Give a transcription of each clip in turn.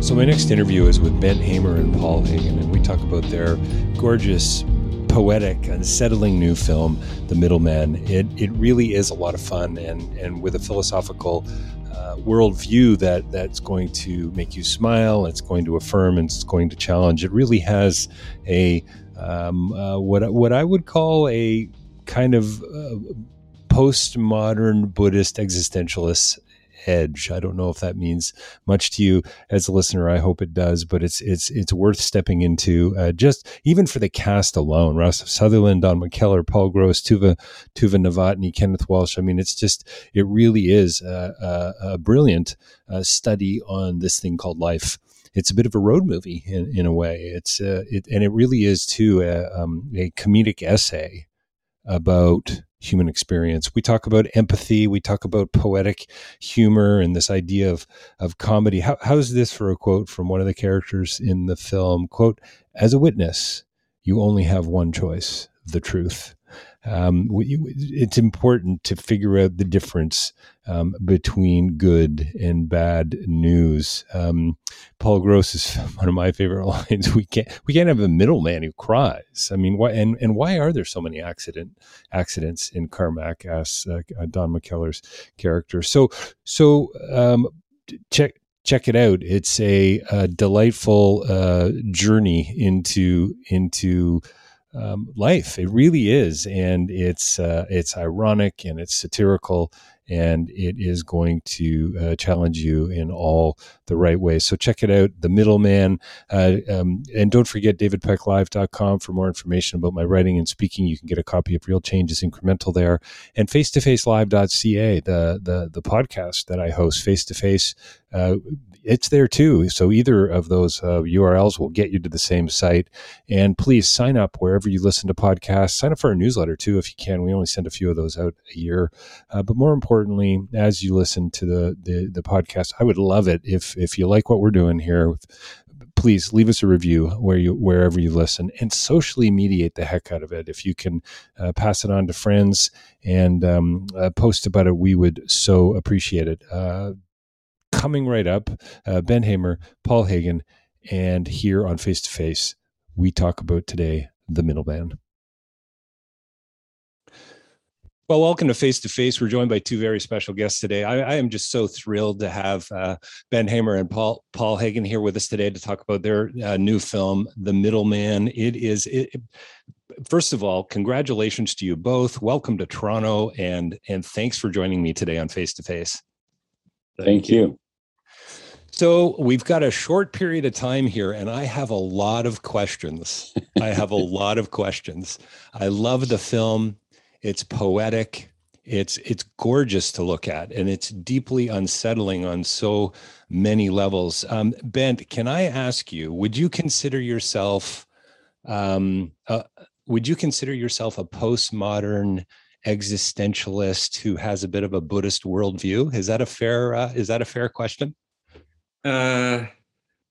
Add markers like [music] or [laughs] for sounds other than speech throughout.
So, my next interview is with Bent Hamer and Paul Hagen, and we talk about their gorgeous, poetic, unsettling new film, The Middleman. It, it really is a lot of fun, and, and with a philosophical uh, worldview that that's going to make you smile, it's going to affirm, and it's going to challenge. It really has a um, uh, what what I would call a kind of uh, postmodern Buddhist existentialist edge. I don't know if that means much to you as a listener. I hope it does, but it's it's it's worth stepping into uh, just even for the cast alone. Rossif Sutherland, Don McKellar, Paul Gross, Tuva Tuva Novotny, Kenneth Welsh. I mean, it's just it really is a, a, a brilliant uh, study on this thing called life it's a bit of a road movie in, in a way. It's uh, it, and it really is too a, um, a comedic essay about human experience. We talk about empathy, we talk about poetic humor and this idea of of comedy. How, how's this for a quote from one of the characters in the film? Quote, as a witness, you only have one choice, the truth um, it's important to figure out the difference um, between good and bad news. Um, Paul Gross is [laughs] one of my favorite [laughs] lines. We can't we can't have a middleman who cries. I mean, why and, and why are there so many accident accidents in Karmack? Asks uh, Don McKellar's character. So so um, check check it out. It's a, a delightful uh, journey into into um, life. It really is, and it's uh, it's ironic and it's satirical, and it is going to uh, challenge you in all the right ways. So check it out, The Middleman, uh, um, and don't forget davidpecklive.com for more information about my writing and speaking. You can get a copy of Real Change is Incremental there, and face-to-facelive.ca, the the the podcast that I host, face to face it's there too. So either of those uh, URLs will get you to the same site. And please sign up wherever you listen to podcasts. Sign up for our newsletter too if you can. We only send a few of those out a year. Uh, but more importantly, as you listen to the, the the podcast, I would love it if if you like what we're doing here. Please leave us a review where you wherever you listen and socially mediate the heck out of it. If you can uh, pass it on to friends and um, uh, post about it, we would so appreciate it uh, coming right up, uh, Bent Hamer, Paul Hagen, and here on Face to Face, we talk about today the middleman. Well, welcome to Face to Face. We're joined by two very special guests today. I, I am just so thrilled to have uh, Bent Hamer and Paul Paul Hagen here with us today to talk about their uh, new film, The Middleman. It is. It, first of all, congratulations to you both. Welcome to Toronto, and and thanks for joining me today on Face to Face. Thank you. So we've got a short period of time here, and I have a lot of questions. [laughs] I have a lot of questions. I love the film. It's poetic. It's it's gorgeous to look at, and it's deeply unsettling on so many levels. Um, Bent, can I ask you? Would you consider yourself? Um, uh, would you consider yourself a postmodern existentialist who has a bit of a Buddhist worldview? Is that a fair? Uh, is that a fair question? Uh,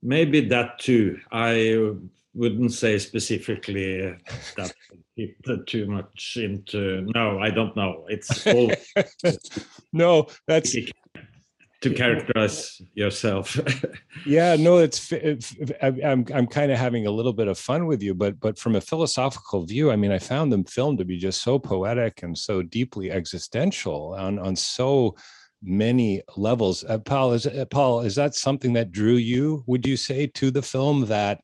maybe that too. I wouldn't say specifically that too much into. No, I don't know. It's all. [laughs] no, that's to characterize yourself. [laughs] yeah, no, it's I'm I'm kind of having a little bit of fun with you, but but from a philosophical view, I mean, I found them film to be just so poetic and so deeply existential on on so many levels. Uh, Paul, is uh, Paul, is that something that drew you? Would you say to the film that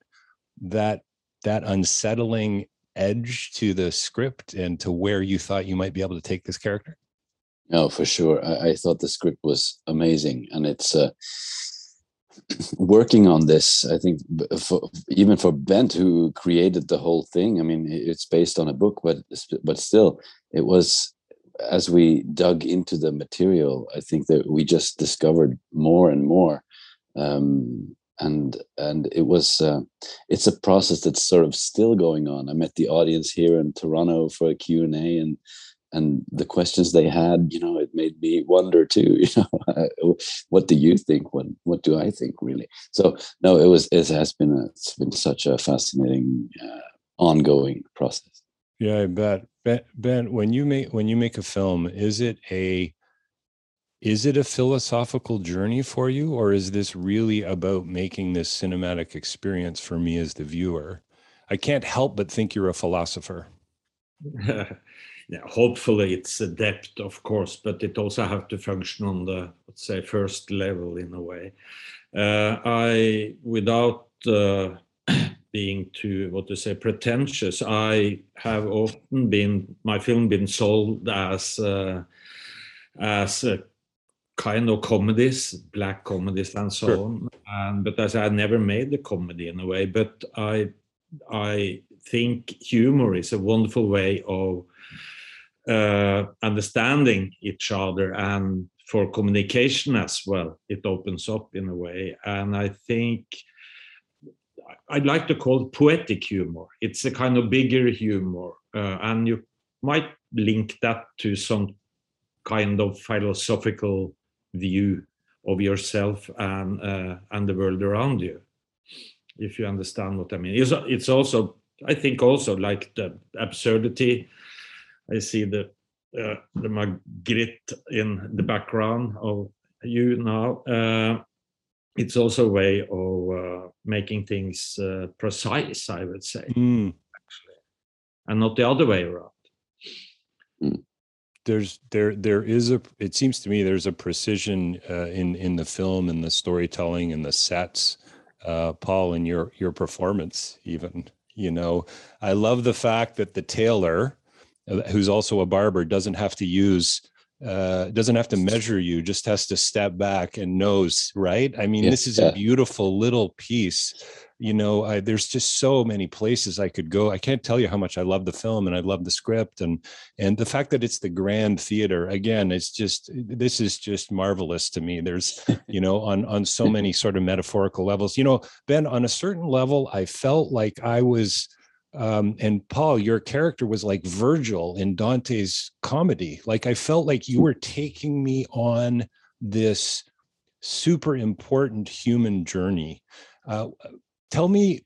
that that unsettling edge to the script and to where you thought you might be able to take this character? No, for sure. I, I thought the script was amazing, and it's uh, [clears throat] working on this. I think for, even for Bent, who created the whole thing. I mean, it's based on a book, but but still, it was as we dug into the material. I think that we just discovered more and more. Um, and and it was uh, it's a process that's sort of still going on. I met the audience here in Toronto for a Q and A, and and the questions they had, you know, it made me wonder too. [laughs] You know, what do you think? What what do I think really? So no, it was it has been a, it's been such a fascinating uh, ongoing process. Yeah, I bet. Ben, when you make when you make a film, is it a is it a philosophical journey for you, or is this really about making this cinematic experience for me as the viewer? I can't help but think you're a philosopher. [laughs] yeah, hopefully it's a depth, of course, but it also have to function on the let's say first level in a way. Uh, I, without uh, being too what to say pretentious, I have often been my film been sold as uh, as a kind of comedies, black comedies, and so sure. on. And but as I never made the comedy in a way, but I I think humor is a wonderful way of uh, understanding each other and for communication as well. It opens up in a way. And I think I'd like to call poetic humor. It's a kind of bigger humor. Uh, and you might link that to some kind of philosophical view of yourself and uh, and the world around you if you understand what i mean it's, it's also i think also like the absurdity I see the uh, the Magritte in the background of you now. Uh, it's also a way of uh, making things uh, precise, I would say, mm. actually, and not the other way around. Mm. There's there there is a. It seems to me there's a precision uh, in in the film and the storytelling and the sets. Uh, Paul, and your your performance, even you know, I love the fact that the tailor uh, who's also a barber doesn't have to use uh, doesn't have to measure you, just has to step back and knows, right? I mean, this is yeah. a beautiful little piece. You know, I, there's just so many places I could go. I can't tell you how much I love the film and I love the script and and the fact that it's the Grand Theater again. It's just this is just marvelous to me. There's you know on on so [laughs] many sort of metaphorical levels. You know, Ben, on a certain level, I felt like I was um, and Paul, your character was like Virgil in Dante's comedy. Like I felt like you were taking me on this super important human journey. Uh, tell me,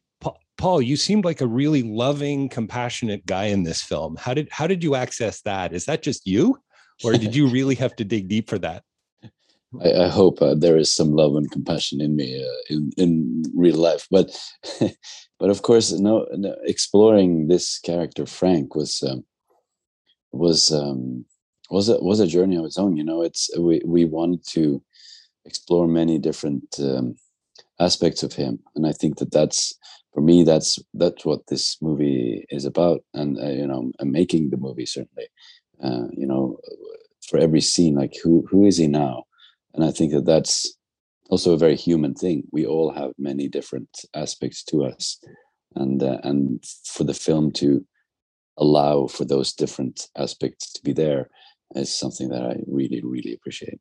Paul, you seemed like a really loving, compassionate guy in this film. How did how did you access that? Is that just you, or did you really have to dig deep for that? I, I hope uh, there is some love and compassion in me uh, in in real life, but [laughs] but of course, no, no exploring this character Frank was um, was um, was a was a journey of its own. You know, it's we we wanted to explore many different um, aspects of him, and I think that that's for me that's that's what this movie is about, and uh, you know, making the movie certainly. Uh, you know, for every scene, like who who is he now? and i think that that's also a very human thing. We all have many different aspects to us. And uh, and for the film to allow for those different aspects to be there is something that i really really appreciate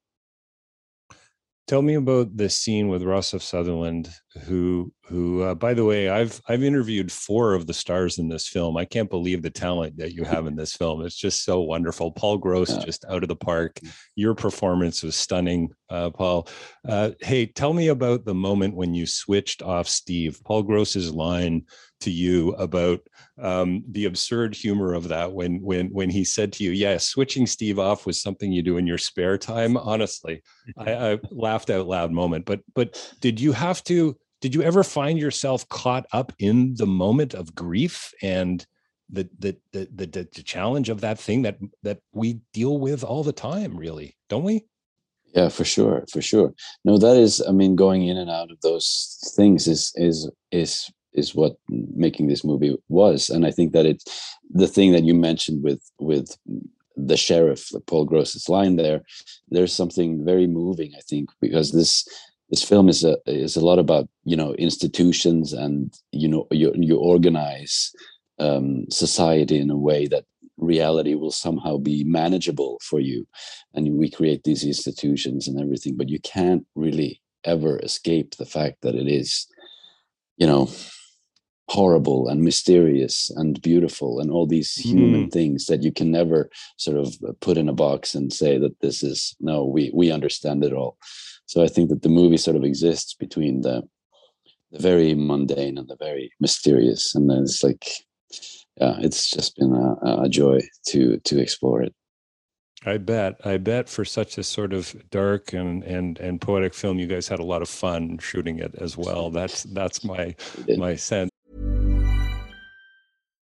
tell me about the scene with Rossif Sutherland who who uh, by the way I've I've interviewed four of the stars in this film. I can't believe the talent that you have in this film. It's just so wonderful. Paul Gross yeah. just out of the park. Mm. Your performance was stunning, uh, Paul. Uh, hey, tell me about the moment when you switched off Steve. Paul Gross's line to you about um, the absurd humor of that when when when he said to you, "Yeah, switching Steve off was something you do in your spare time." Honestly, I, I laughed out loud moment. But but did you have to? Did you ever find yourself caught up in the moment of grief and the the the the, the challenge of that thing that that we deal with all the time? Really, don't we? yeah for sure for sure no that is i mean going in and out of those things is is is is what making this movie was. And i think that it's the thing that you mentioned with with the sheriff paul gross's line there there's something very moving i think because this this film is a is a lot about you know institutions and you know you, you organize um, society in a way that reality will somehow be manageable for you. And we create these institutions and everything but you can't really ever escape the fact that it is you know horrible and mysterious and beautiful and all these human mm. things that you can never sort of put in a box and say that this is no we we understand it all so i think that the movie sort of exists between the the very mundane and the very mysterious and then it's like yeah it's just been a, a joy to to explore it I bet. I bet for such a sort of dark and and and poetic film, you guys had a lot of fun shooting it as well. That's that's my [laughs] my sense.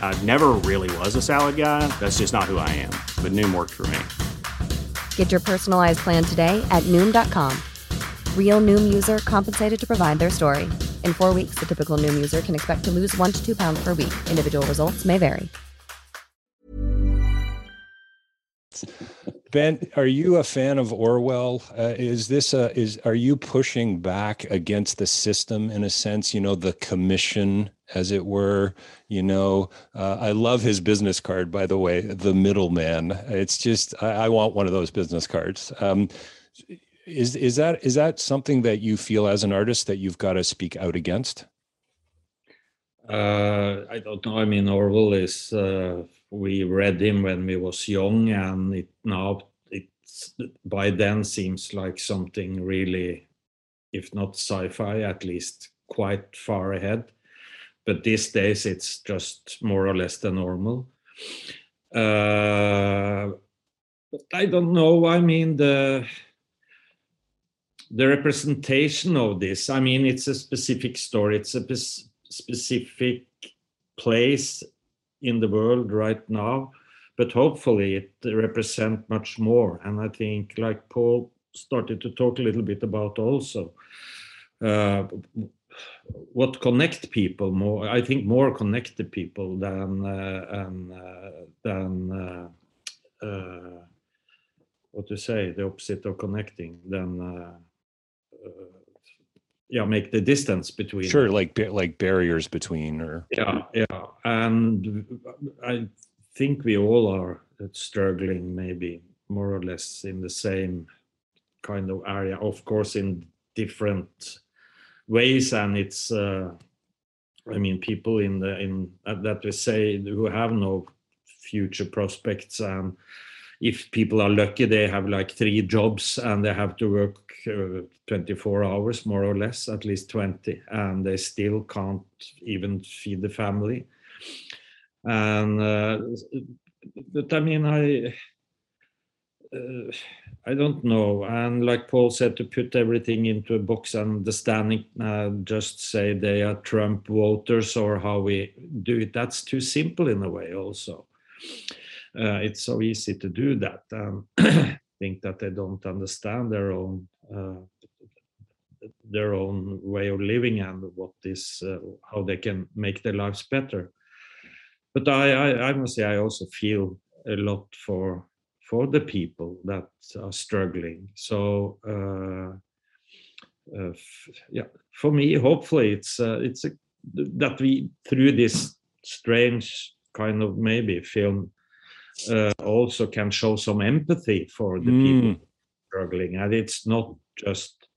I never really was a salad guy. That's just not who I am. But Noom worked for me. Get your personalized plan today at Noom.com. Real Noom user compensated to provide their story. In four weeks, the typical Noom user can expect to lose one to two pounds per week. Individual results may vary. Ben, are you a fan of Orwell? Uh, is this a, is are you pushing back against the system in a sense? You know, the commission, as it were. You know, uh, I love his business card, by the way, the middleman. It's just I, I want one of those business cards. Um, is is that is that something that you feel as an artist that you've got to speak out against? Uh, I don't know. I mean, Orwell is uh, we read him when we was young and it now it's by then seems like something really if not sci-fi at least quite far ahead but these days it's just more or less the normal. Uh, but I don't know. I mean the the representation of this. I mean, it's a specific story. It's a specific place in the world right now, but hopefully it represents much more. And I think, like Paul started to talk a little bit about also, uh, what connect people more i think more connected people than uh, and, uh, than uh, uh, what to say the opposite of connecting than uh, uh, yeah make the distance between. Sure like like barriers between or. Yeah yeah and i think we all are struggling maybe more or less in the same kind of area of course in different ways and it's uh, i mean people in the in uh, that we say who have no future prospects and if people are lucky they have like three jobs and they have to work uh, 24 hours more or less at least 20 and they still can't even feed the family. And uh, but i mean i uh, I don't know. And like Paul said, to put everything into a box and understanding, uh, just say they are Trump voters or how we do it, that's too simple in a way, also. Uh, it's so easy to do that. Um, [clears throat] think that they don't understand their own uh, their own way of living and what is uh, how they can make their lives better. But I, I, I must say I also feel a lot for for the people that are struggling. So uh, uh, yeah, for me, hopefully it's uh, it's a, that we through this strange kind of maybe film uh, also can show some empathy for the mm. people struggling, and it's not just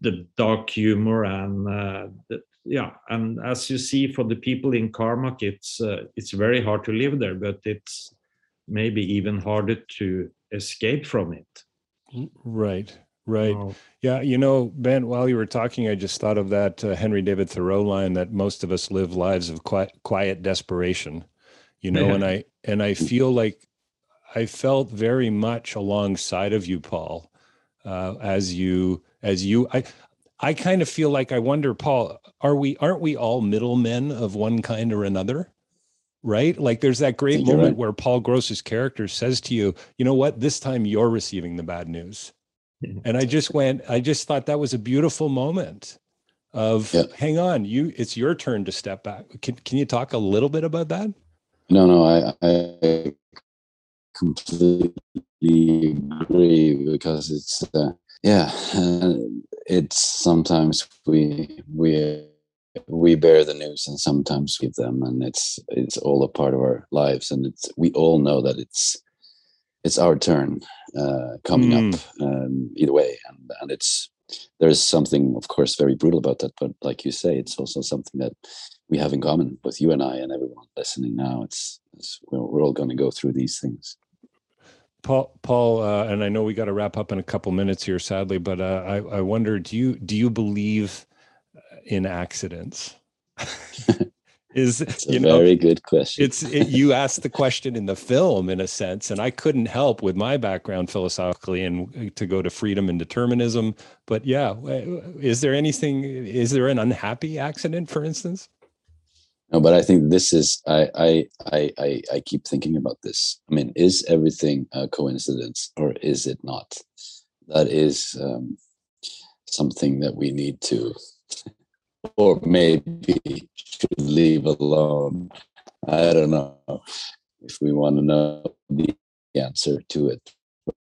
the dark humor and uh, the, yeah, and as you see for the people in Karmack, it's uh, it's very hard to live there, but it's maybe even harder to escape from it. Right, right. Oh. Yeah, you know, Ben, while you were talking, I just thought of that uh, Henry David Thoreau line that most of us live lives of quiet, quiet desperation. You know, yeah. and I and I feel like I felt very much alongside of you, Paul, uh, as you as you I I kind of feel like I wonder, Paul, are we aren't we all middlemen of one kind or another? Right? Like there's that great moment right. where Paul Gross's character says to you, you know what, this time you're receiving the bad news. [laughs] And I just went, I just thought that was a beautiful moment of yeah. hang on, you it's your turn to step back. Can can you talk a little bit about that? No, no, I, I completely agree because it's uh, yeah, uh, it's sometimes we we we bear the news and sometimes give them and it's it's all a part of our lives and it's we all know that it's it's our turn uh, coming mm. up um, either way and and it's there's something of course very brutal about that but like you say it's also something that we have in common both you and i and everyone listening now it's, it's we're, we're all going to go through these things Paul, Paul, uh, and I know we got to wrap up in a couple minutes here, sadly, but uh, I, I wonder, do you do you believe in accidents? [laughs] is That's you know very good question. it's it, you asked the question in the film in a sense and i couldn't help with my background philosophically and uh, to go to freedom and determinism but yeah is there anything is there an unhappy accident for instance? No but i think this is i i i i, I keep thinking about this. I mean is everything a coincidence or is it not? That is um, something that we need to or maybe should leave alone. I don't know if we want to know the answer to it,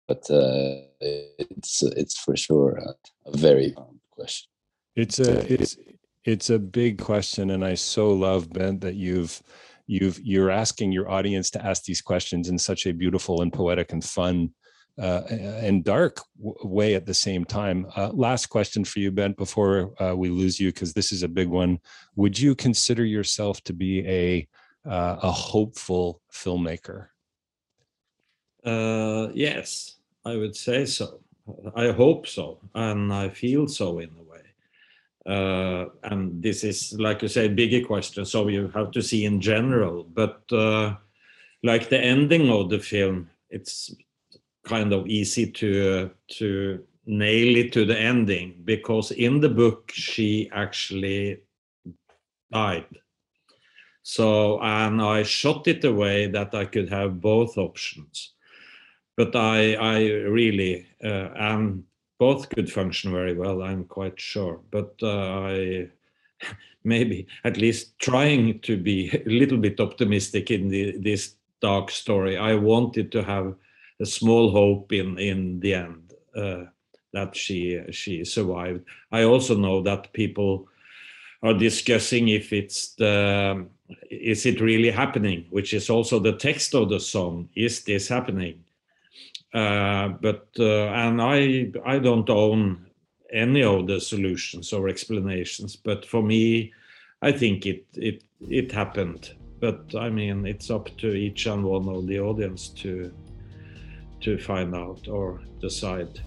but uh, it's it's for sure a, a very question. It's a it's it's a big question, and I so love Ben that you've you've you're asking your audience to ask these questions in such a beautiful and poetic and fun uh, and dark way at the same time. Uh, last question for you, Ben, before uh, we lose you, because this is a big one. Would you consider yourself to be a uh, a hopeful filmmaker? Uh, yes, I would say so. I hope so, and I feel so in a way. Uh, and this is, like you say, bigger question. So you have to see in general. But like the ending of the film, it's kind of easy to to nail it to the ending because in the book she actually died. So and I shot it away that I could have both options. But I I really uh, am both could function very well. I'm quite sure. But uh, I [laughs] maybe at least trying to be [laughs] a little bit optimistic in the, this dark story. I wanted to have a small hope in in the end uh, that she she survived. I also know that people are discussing if it's the is it really happening, which is also the text of the song. Is this happening? Uh, but uh, and I I don't own any of the solutions or explanations. But for me, I think it it it happened. But I mean, it's up to each and one of the audience to to find out or decide.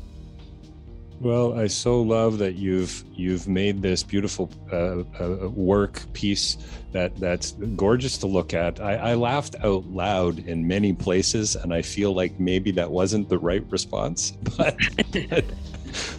Well, I so love that you've you've made this beautiful uh, uh, work piece that that's gorgeous to look at. I, I, laughed out loud in many places, and I feel like maybe that wasn't the right response, [laughs] but. [laughs] but,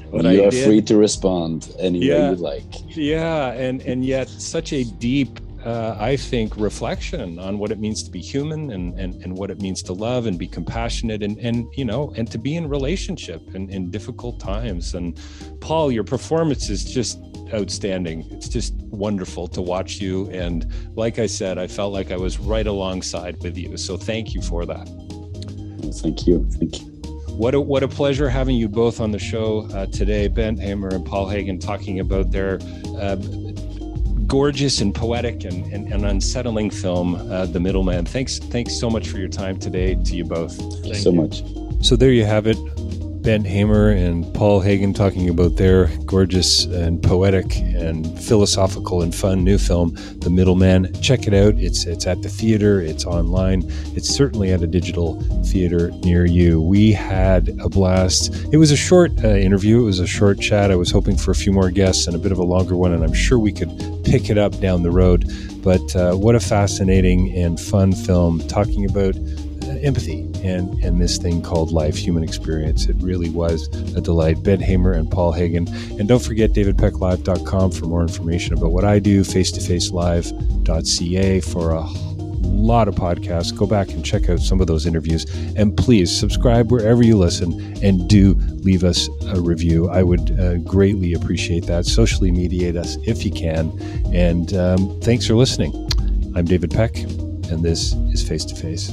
but you I are did. free to respond any yeah, way you like. Yeah, and and yet such a deep uh, I think, reflection on what it means to be human and, and, and what it means to love and be compassionate and, and you know, and to be in relationship in, in difficult times. And Paul, your performance is just outstanding. It's just wonderful to watch you. And like I said, I felt like I was right alongside with you. So thank you for that. Thank you. Thank you. What a, what a pleasure having you both on the show uh, today, Bent Hamer and Paul Hagen, talking about their uh, gorgeous and poetic and, and, and unsettling film, uh, The Middleman. Thanks, thanks so much for your time today to you both. Thank so you. much. So there you have it. Bent Hamer and Paul Hagen talking about their gorgeous and poetic and philosophical and fun new film, The Middleman. Check it out. It's it's at the theater. It's online. It's certainly at a digital theater near you. We had a blast. It was a short uh, interview. It was a short chat. I was hoping for a few more guests and a bit of a longer one, and I'm sure we could pick it up down the road. But uh, what a fascinating and fun film talking about empathy and, and this thing called life, human experience. It really was a delight. Bent Hamer and Paul Hagen. And don't forget davidpecklive.com for more information about what I do, face to face live.ca for a lot of podcasts. Go back and check out some of those interviews. And please subscribe wherever you listen and do leave us a review. I would uh, greatly appreciate that. Socially mediate us if you can. And um, thanks for listening. I'm David Peck, and this is Face to Face.